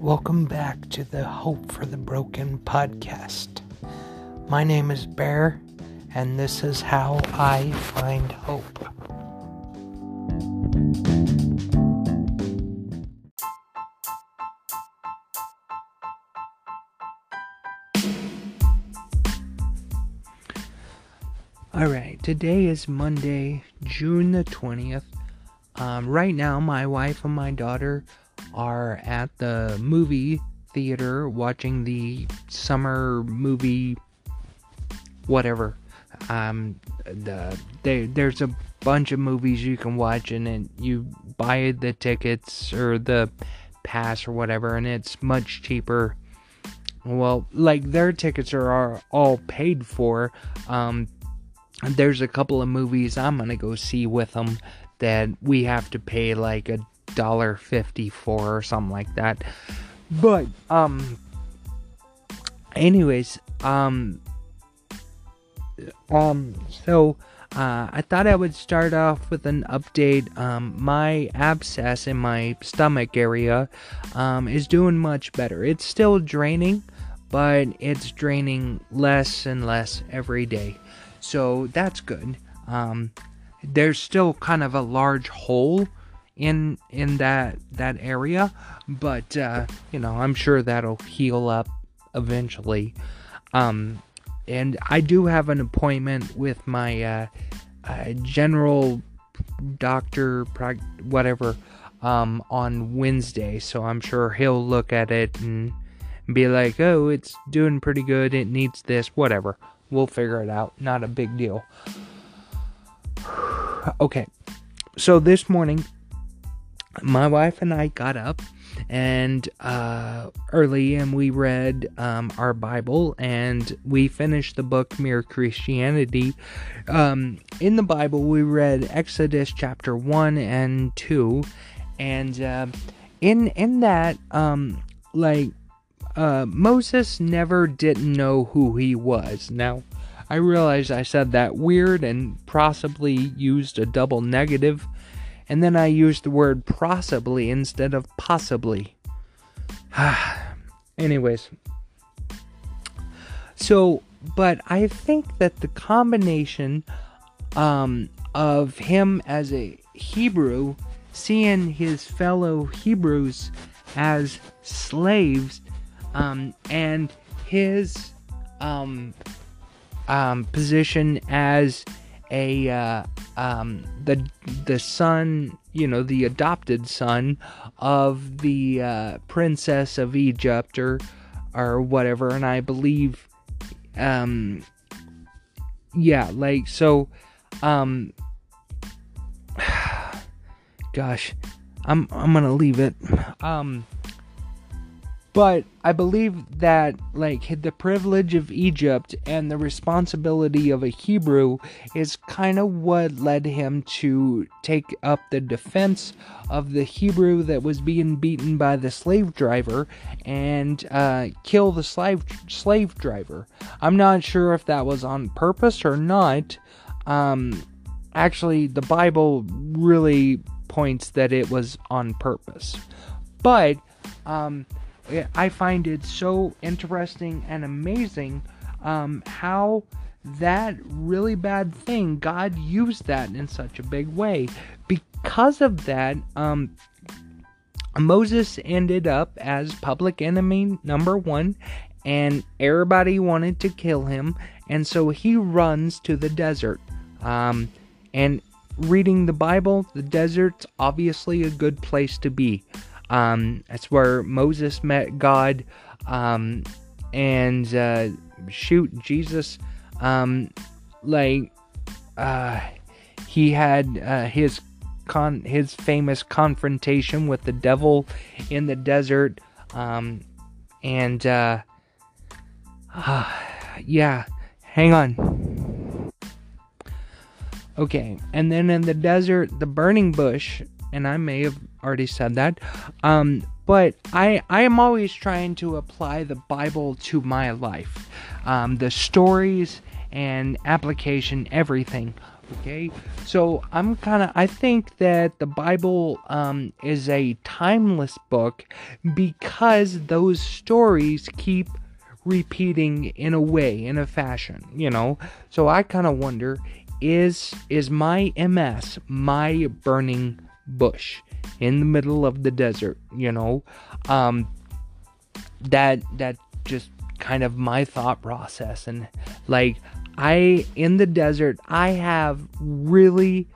Welcome back to the Hope for the Broken podcast. My name is Bear, and this is how I find hope. Alright, today is Monday, June the 20th. Um, right now, my wife and my daughter are at the movie theater watching the summer movie, whatever. Um, the they, there's a bunch of movies you can watch, and it, you buy the tickets or the pass or whatever, and it's much cheaper. Well, like their tickets are, are all paid for. Um, there's a couple of movies I'm gonna go see with them that we have to pay like a dollar fifty four or something like that. But um anyways, um um so uh, I thought I would start off with an update. Um, my abscess in my stomach area um, is doing much better. It's still draining, but it's draining less and less every day. So that's good. Um, there's still kind of a large hole in in that that area, but uh, you know I'm sure that'll heal up eventually. Um, and I do have an appointment with my uh, uh, general doctor, whatever, um, on Wednesday. So I'm sure he'll look at it and be like, "Oh, it's doing pretty good. It needs this, whatever." We'll figure it out. Not a big deal. okay. So this morning my wife and I got up and uh, early and we read um, our Bible and we finished the book Mere Christianity. Um, in the Bible, we read Exodus chapter one and two, and uh, in in that, um, like uh, Moses never didn't know who he was. Now. I realize I said that weird and possibly used a double negative, and then I used the word possibly instead of possibly. Anyways. So, but I think that the combination um, of him as a Hebrew, seeing his fellow Hebrews as slaves, um, and his um, um, position as a uh, um, the the son, you know, the adopted son of the uh, princess of Egypt or or whatever, and I believe, um, yeah, like so, um, gosh, I'm I'm gonna leave it, um but I believe that, like, the privilege of Egypt and the responsibility of a Hebrew is kind of what led him to take up the defense of the Hebrew that was being beaten by the slave driver and uh, kill the slave slave driver. I'm not sure if that was on purpose or not. Um, actually, the Bible really points that it was on purpose, but um, I find it so interesting and amazing um, how that really bad thing, God used that in such a big way. Because of that, um, Moses ended up as public enemy number one, and everybody wanted to kill him, and so he runs to the desert. Um, and reading the Bible, the desert's obviously a good place to be. Um, that's where Moses met God. Um, and uh, shoot, Jesus, um, like, uh, he had uh, his con his famous confrontation with the devil in the desert. Um, and uh, uh, yeah, hang on. Okay, and then in the desert, the burning bush and I may have already said that. Um, but I I am always trying to apply the Bible to my life, um, the stories and application, everything. Okay, so I'm kind of I think that the Bible um, is a timeless book because those stories keep repeating in a way, in a fashion, you know. So I kind of wonder is is my MS my burning bush in the middle of the desert, you know? Um that that just kind of my thought process and like I in the desert I have really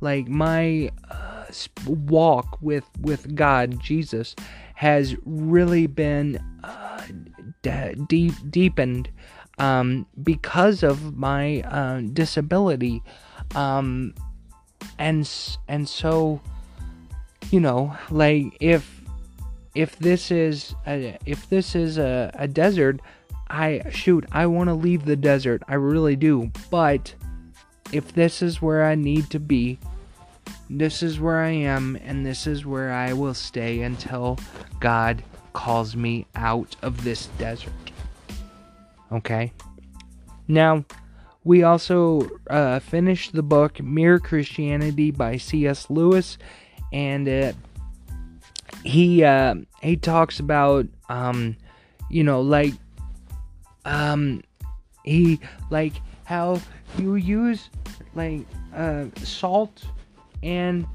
like my uh, walk with with God Jesus has really been uh, deep deepened um, because of my uh, disability um, and and so you know like if if this is a, if this is a, a desert I shoot, I want to leave the desert. I really do. But if this is where I need to be, this is where I am, and this is where I will stay until God calls me out of this desert. Okay? Now, we also uh, finished the book Mere Christianity by C.S. Lewis, and uh, he uh, he talks about um, you know like um he like how you use like uh salt and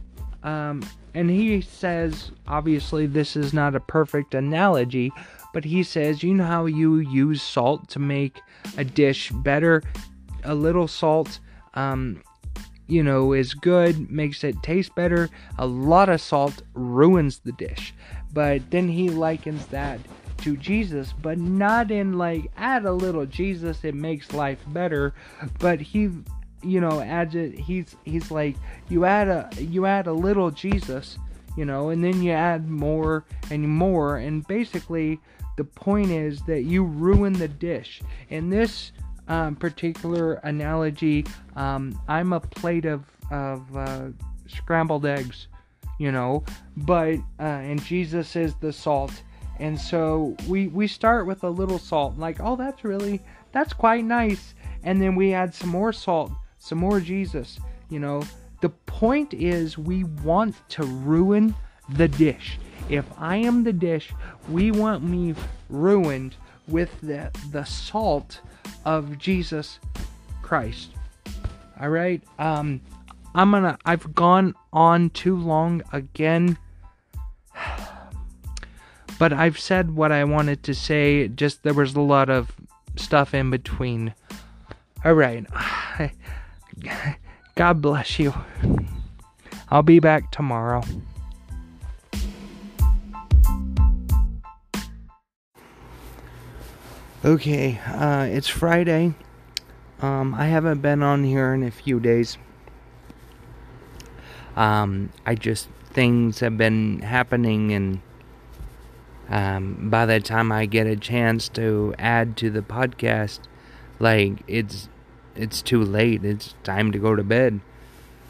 um and he says obviously this is not a perfect analogy but he says you know how you use salt to make a dish better? A little salt um you know is good makes it taste better. A lot of salt ruins the dish. But then he likens that to Jesus, but not in like add a little Jesus, it makes life better, but he you know adds it he's he's like you add a you add a little Jesus, you know, and then you add more and more. And basically the point is that you ruin the dish. And this um, particular analogy, um, I'm a plate of of uh, scrambled eggs, you know, but uh, and Jesus is the salt and so we we start with a little salt, like, oh, that's really that's quite nice. And then we add some more salt, some more Jesus. You know, the point is we want to ruin the dish. If I am the dish, we want me ruined with the the salt of Jesus Christ. All right. Um I'm to I've gone on too long again. But I've said what I wanted to say, just there was a lot of stuff in between. Alright. God bless you. I'll be back tomorrow. Okay, uh, it's Friday. Um, I haven't been on here in a few days. Um, I just things have been happening and um, by the time I get a chance to add to the podcast, like it's it's too late. It's time to go to bed.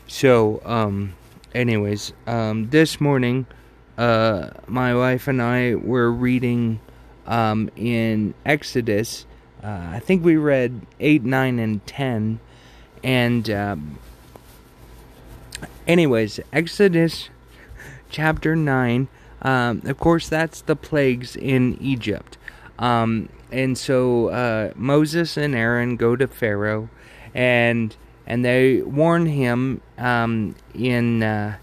So, um, anyways, um, this morning, uh, my wife and I were reading um, in Exodus. Uh, I think we read eight, nine, and ten, and um, anyways, Exodus chapter nine um, of course, that's the plagues in Egypt. Um, and so uh, Moses and Aaron go to Pharaoh, and and they warn him um, in uh,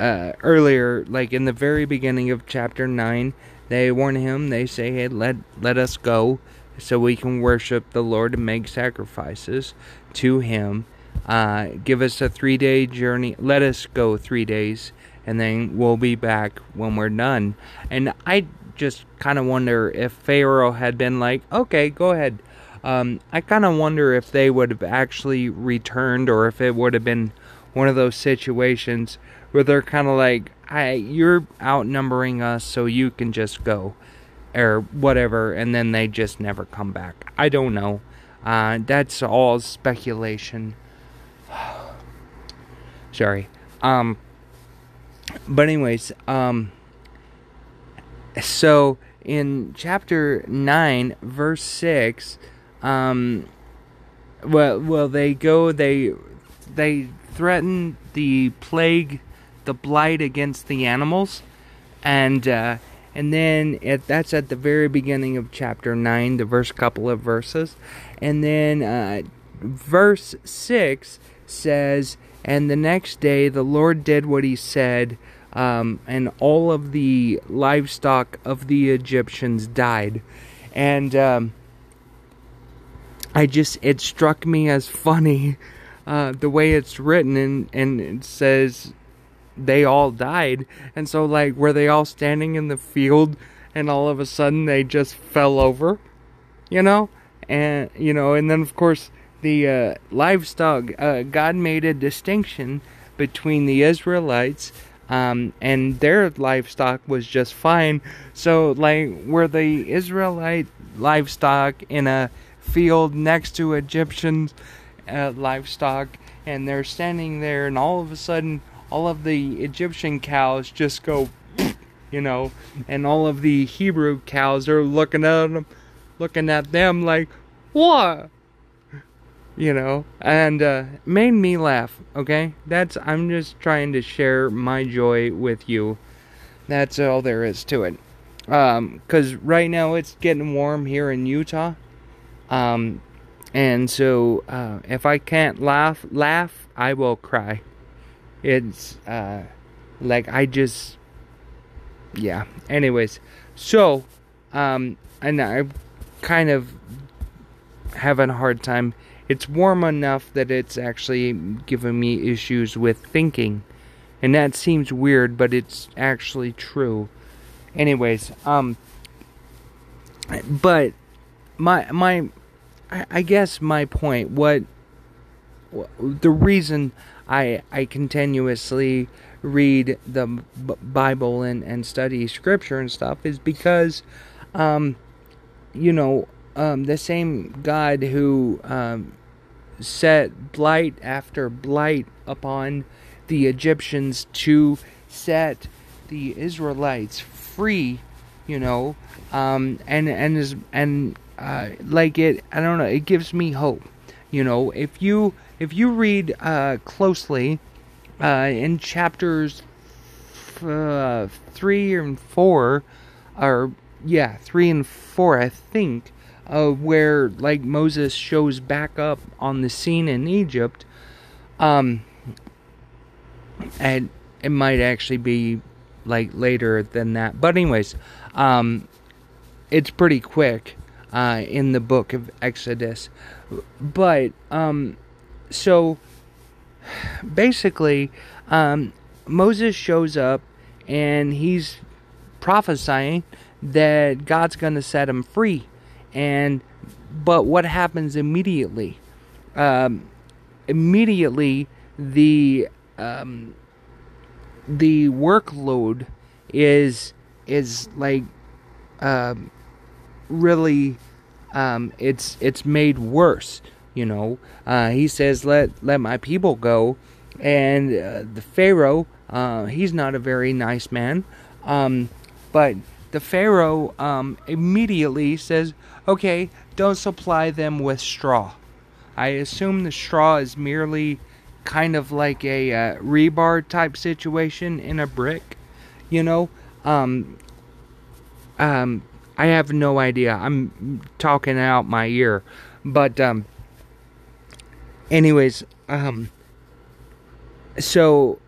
uh, earlier, like in the very beginning of chapter nine. They warn him. They say, "Hey, let let us go, so we can worship the Lord and make sacrifices to Him. Uh, give us a three day journey. Let us go three days." and then we'll be back when we're done. And I just kind of wonder if Pharaoh had been like, okay, go ahead. Um, I kind of wonder if they would have actually returned or if it would have been one of those situations where they're kind of like, "I, you're outnumbering us, so you can just go, or whatever, and then they just never come back. I don't know. Uh, that's all speculation. Sorry. Um, but anyways, um, so in chapter nine, verse six, um, well, well, they go, they they threaten the plague, the blight against the animals, and uh, and then that's at the very beginning of chapter nine, the first couple of verses, and then uh, verse six says, "And the next day the Lord did what He said." Um, and all of the livestock of the Egyptians died. And um, I just, it struck me as funny uh, the way it's written, and, and it says they all died. And so, like, were they all standing in the field and all of a sudden they just fell over? You know? And, you know, and then of course the uh, livestock, uh, God made a distinction between the Israelites um, and their livestock was just fine. So, like, were the Israelite livestock in a field next to Egyptian uh, livestock, and they're standing there, and all of a sudden, all of the Egyptian cows just go, you know, and all of the Hebrew cows are looking at them, looking at them like, what? you know, and uh, made me laugh. Okay, that's I'm just trying to share my joy with you. That's all there is to it. Um, cause right now it's getting warm here in Utah. Um, and so uh, if I can't laugh, laugh, I will cry. It's uh, like I just, yeah. Anyways, so um, and I'm kind of having a hard time it's warm enough that it's actually giving me issues with thinking. And that seems weird, but it's actually true. Anyways, um but my my I, guess my point what the reason I I continuously read the Bible and and study scripture and stuff is because um you know um, the same God who um, set blight after blight upon the Egyptians to set the Israelites free, you know, um, and and is and uh, like it, I don't know, it gives me hope, you know. If you if you read uh, closely uh, in chapters uh, three and four, or yeah, three and four, I think uh, where like Moses shows back up on the scene in Egypt, um, and it might actually be like later than that. But anyways, um, it's pretty quick uh, in the book of Exodus. But um, so basically, um, Moses shows up and he's prophesying that God's going to set him free and but what happens immediately? Um, immediately, the um, the workload is is like um, really um, it's it's made worse. You know, uh, he says, "Let let my people go," and uh, the Pharaoh, uh, he's not a very nice man, um, but the Pharaoh um, immediately says, okay, don't supply them with straw. I assume the straw is merely kind of like a uh, rebar type situation in a brick, you know? Um, um, I have no idea. I'm talking out my ear. But, um, anyways, um, so,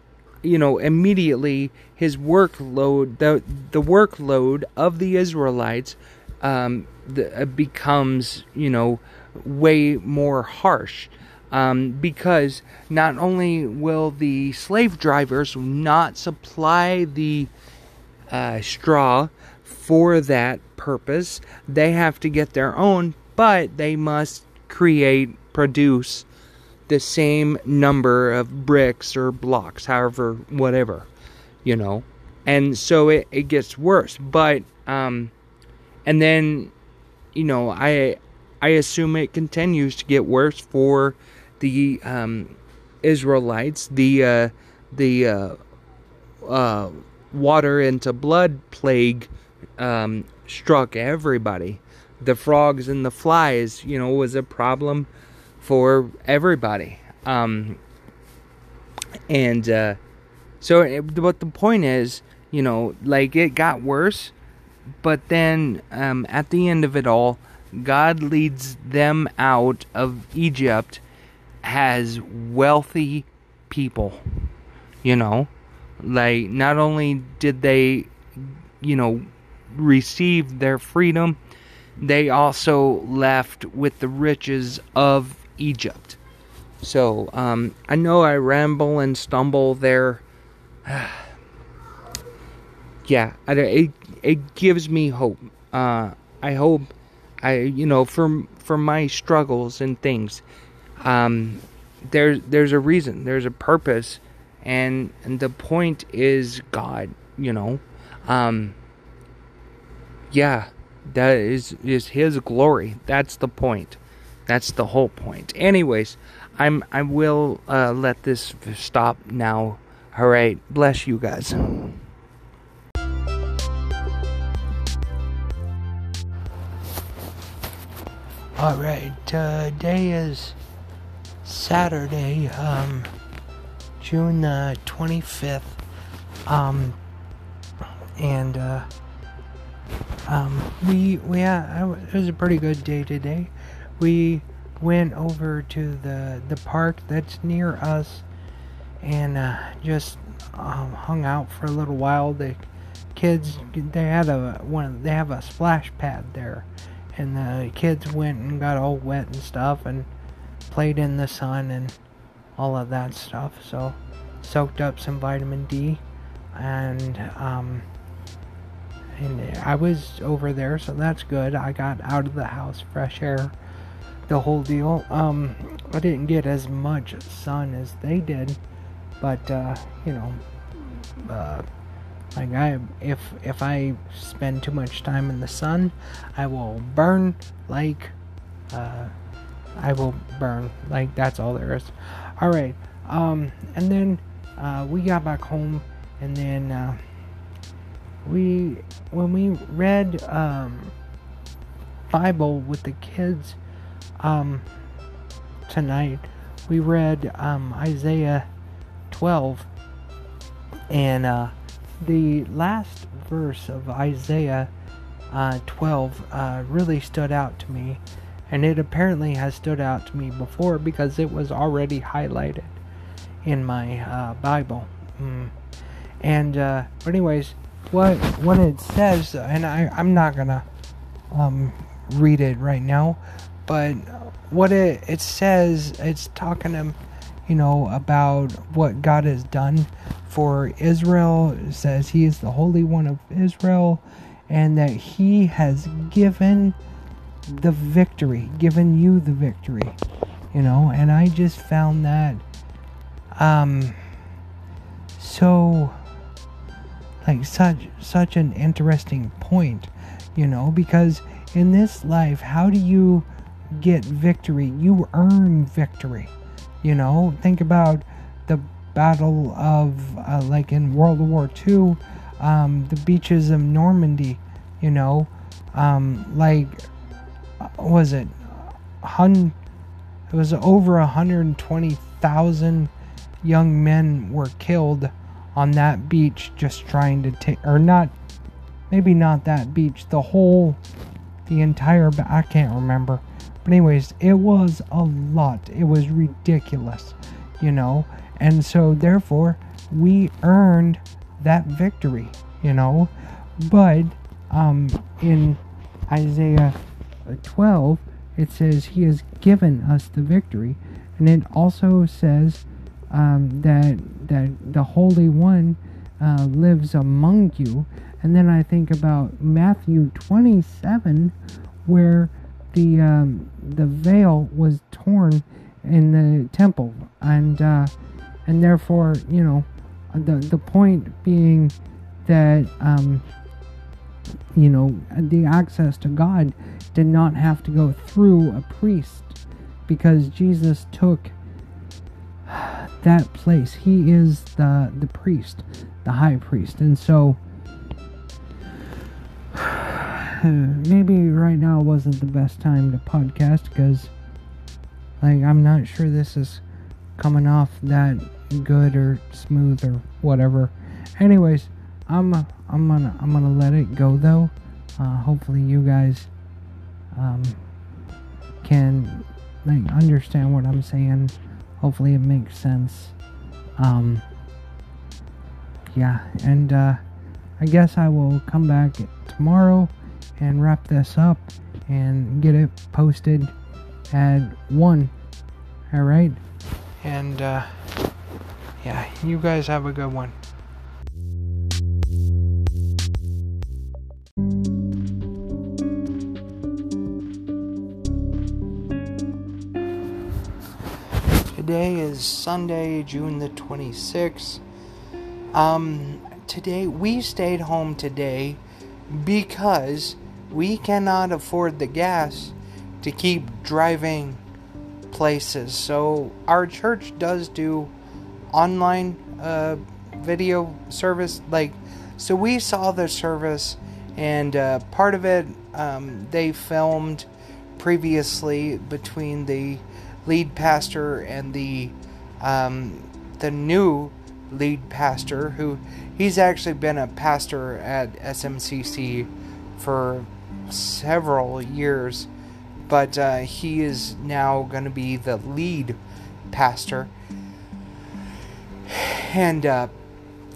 you know, immediately his workload, the the workload of the Israelites, um, the, uh, becomes you know way more harsh. Um, because not only will the slave drivers not supply the uh, straw for that purpose, they have to get their own, but they must create, produce the same number of bricks or blocks, however, whatever you know, and so it, it gets worse. But um, and then you know I I assume it continues to get worse for the um, Israelites. The uh, the uh, uh, water into blood plague um, struck everybody. The frogs and the flies, you know, was a problem for everybody. Um, And uh, so, it, but the point is, you know, like it got worse, but then um, at the end of it all, God leads them out of Egypt as wealthy people. You know, like not only did they, you know, receive their freedom, they also left with the riches of Egypt. So, um, I know I ramble and stumble there. yeah, it, it gives me hope. Uh, I hope I, you know, for for my struggles and things, um, there's there's a reason, there's a purpose, and and the point is God. You know, um, yeah, that is is His glory. That's the point. That's the whole point. Anyways, I'm I will uh, let this stop now. All right, bless you guys. All right, today is Saturday, um, June uh, 25th, um, and uh, um, we we uh, it was a pretty good day today. We went over to the the park that's near us, and uh, just um, hung out for a little while. The kids they had a one they have a splash pad there and the kids went and got all wet and stuff and played in the sun and all of that stuff. So soaked up some vitamin D and um and I was over there so that's good. I got out of the house, fresh air, the whole deal. Um I didn't get as much sun as they did, but uh you know uh like I, if if I spend too much time in the sun, I will burn like, uh, I will burn like that's all there is. All right, um, and then uh, we got back home, and then uh, we when we read um, Bible with the kids um, tonight, we read um, Isaiah 12, and uh, the last verse of Isaiah uh, 12 uh, really stood out to me, and it apparently has stood out to me before because it was already highlighted in my uh, Bible. Mm. And, uh, anyways, what what it says, and I, I'm not gonna um, read it right now, but what it, it says, it's talking you know, about what God has done for Israel. It says he is the Holy One of Israel and that he has given the victory, given you the victory, you know, and I just found that um so like such such an interesting point, you know, because in this life, how do you get victory? You earn victory you know, think about the Battle of, uh, like in World War II, um, the beaches of Normandy, you know, um, like, was it, hun- it was over 120,000 young men were killed on that beach just trying to take, or not, maybe not that beach, the whole, the entire, I can't remember but anyways, it was a lot. It was ridiculous, you know. And so therefore, we earned that victory, you know. But um in Isaiah 12, it says he has given us the victory, and it also says um, that that the Holy One uh, lives among you. And then I think about Matthew 27, where the um, the veil was torn in the temple, and uh, and therefore, you know, the the point being that um, you know the access to God did not have to go through a priest because Jesus took that place. He is the the priest, the high priest, and so maybe right now wasn't the best time to podcast because, like, I'm not sure this is coming off that good or smooth or whatever. Anyways, I'm I'm gonna I'm gonna let it go though. Uh, hopefully you guys um, can like understand what I'm saying. Hopefully it makes sense. Um, yeah, and uh, I guess I will come back tomorrow and wrap this up and get it posted at one. All right, and uh, yeah, you guys have a good one. Today is Sunday, June the 26th. Um, today, we stayed home today because we cannot afford the gas to keep driving places. So, our church does do online uh, video service. Like, so we saw the service, and uh, part of it um, they filmed previously between the lead pastor and the um, the new lead pastor who he's actually been a pastor at SMCC for several years but uh, he is now going to be the lead pastor and uh,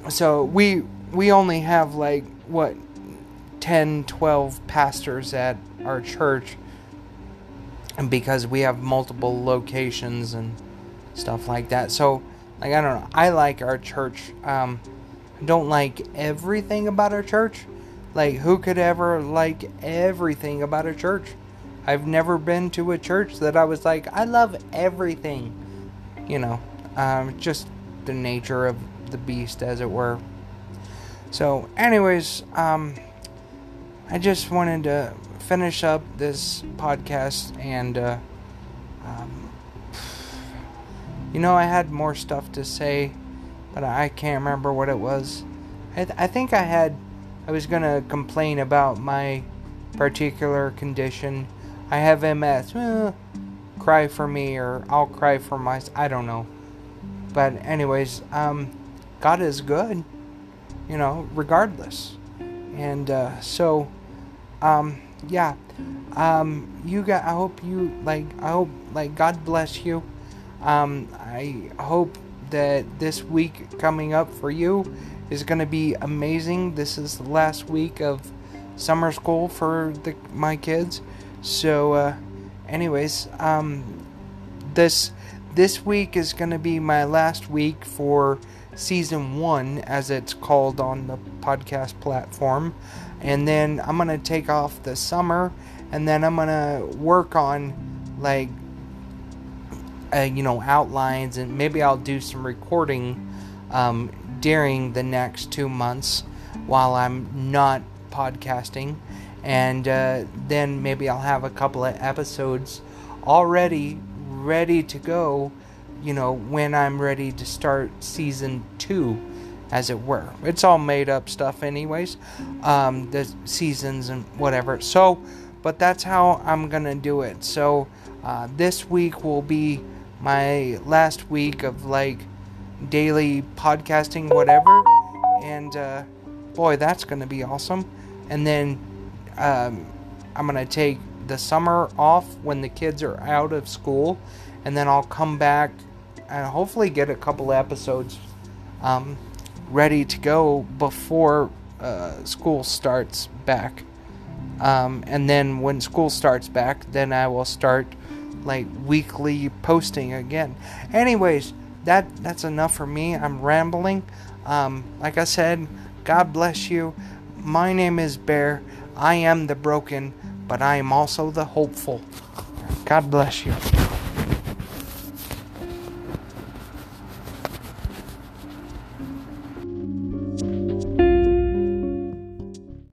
so we we only have like what 10 12 pastors at our church and because we have multiple locations and stuff like that. So, like, I don't know. I like our church. Um, I don't like everything about our church. Like, who could ever like everything about a church? I've never been to a church that I was like, I love everything. You know, um, just the nature of the beast, as it were. So, anyways, um, I just wanted to finish up this podcast and uh, um, you know i had more stuff to say but i can't remember what it was i, th- I think i had i was going to complain about my particular condition. I have ms eh, cry for me or i'll cry for my i don't know. But anyways um, god is good you know regardless. And uh, so um, yeah. Um you got i hope you like i hope like god bless you. Um i hope that this week coming up for you is going to be amazing. This is the last week of summer school for the my kids. So uh anyways um this this week is going to be my last week for season 1 as it's called on the podcast platform. And then I'm gonna take off the summer, and then I'm gonna work on like uh, you know outlines, and maybe I'll do some recording um, during the next two months while I'm not podcasting, and uh, then maybe I'll have a couple of episodes already ready to go. You know when I'm ready to start season two as it were. It's all made up stuff, anyways. Um, the seasons and whatever. So, but that's how I'm gonna do it. So, uh, this week will be my last week of like daily podcasting, whatever. And uh, boy, that's gonna be awesome. And then um, I'm gonna take the summer off when the kids are out of school, and then I'll come back and hopefully get a couple episodes. Um, ready to go before uh, school starts back. Um, and then when school starts back, then I will start like weekly posting again. Anyways, that that's enough for me. I'm rambling. Um, like I said, God bless you. My name is Bear. I am the broken, but I am also the hopeful. God bless you.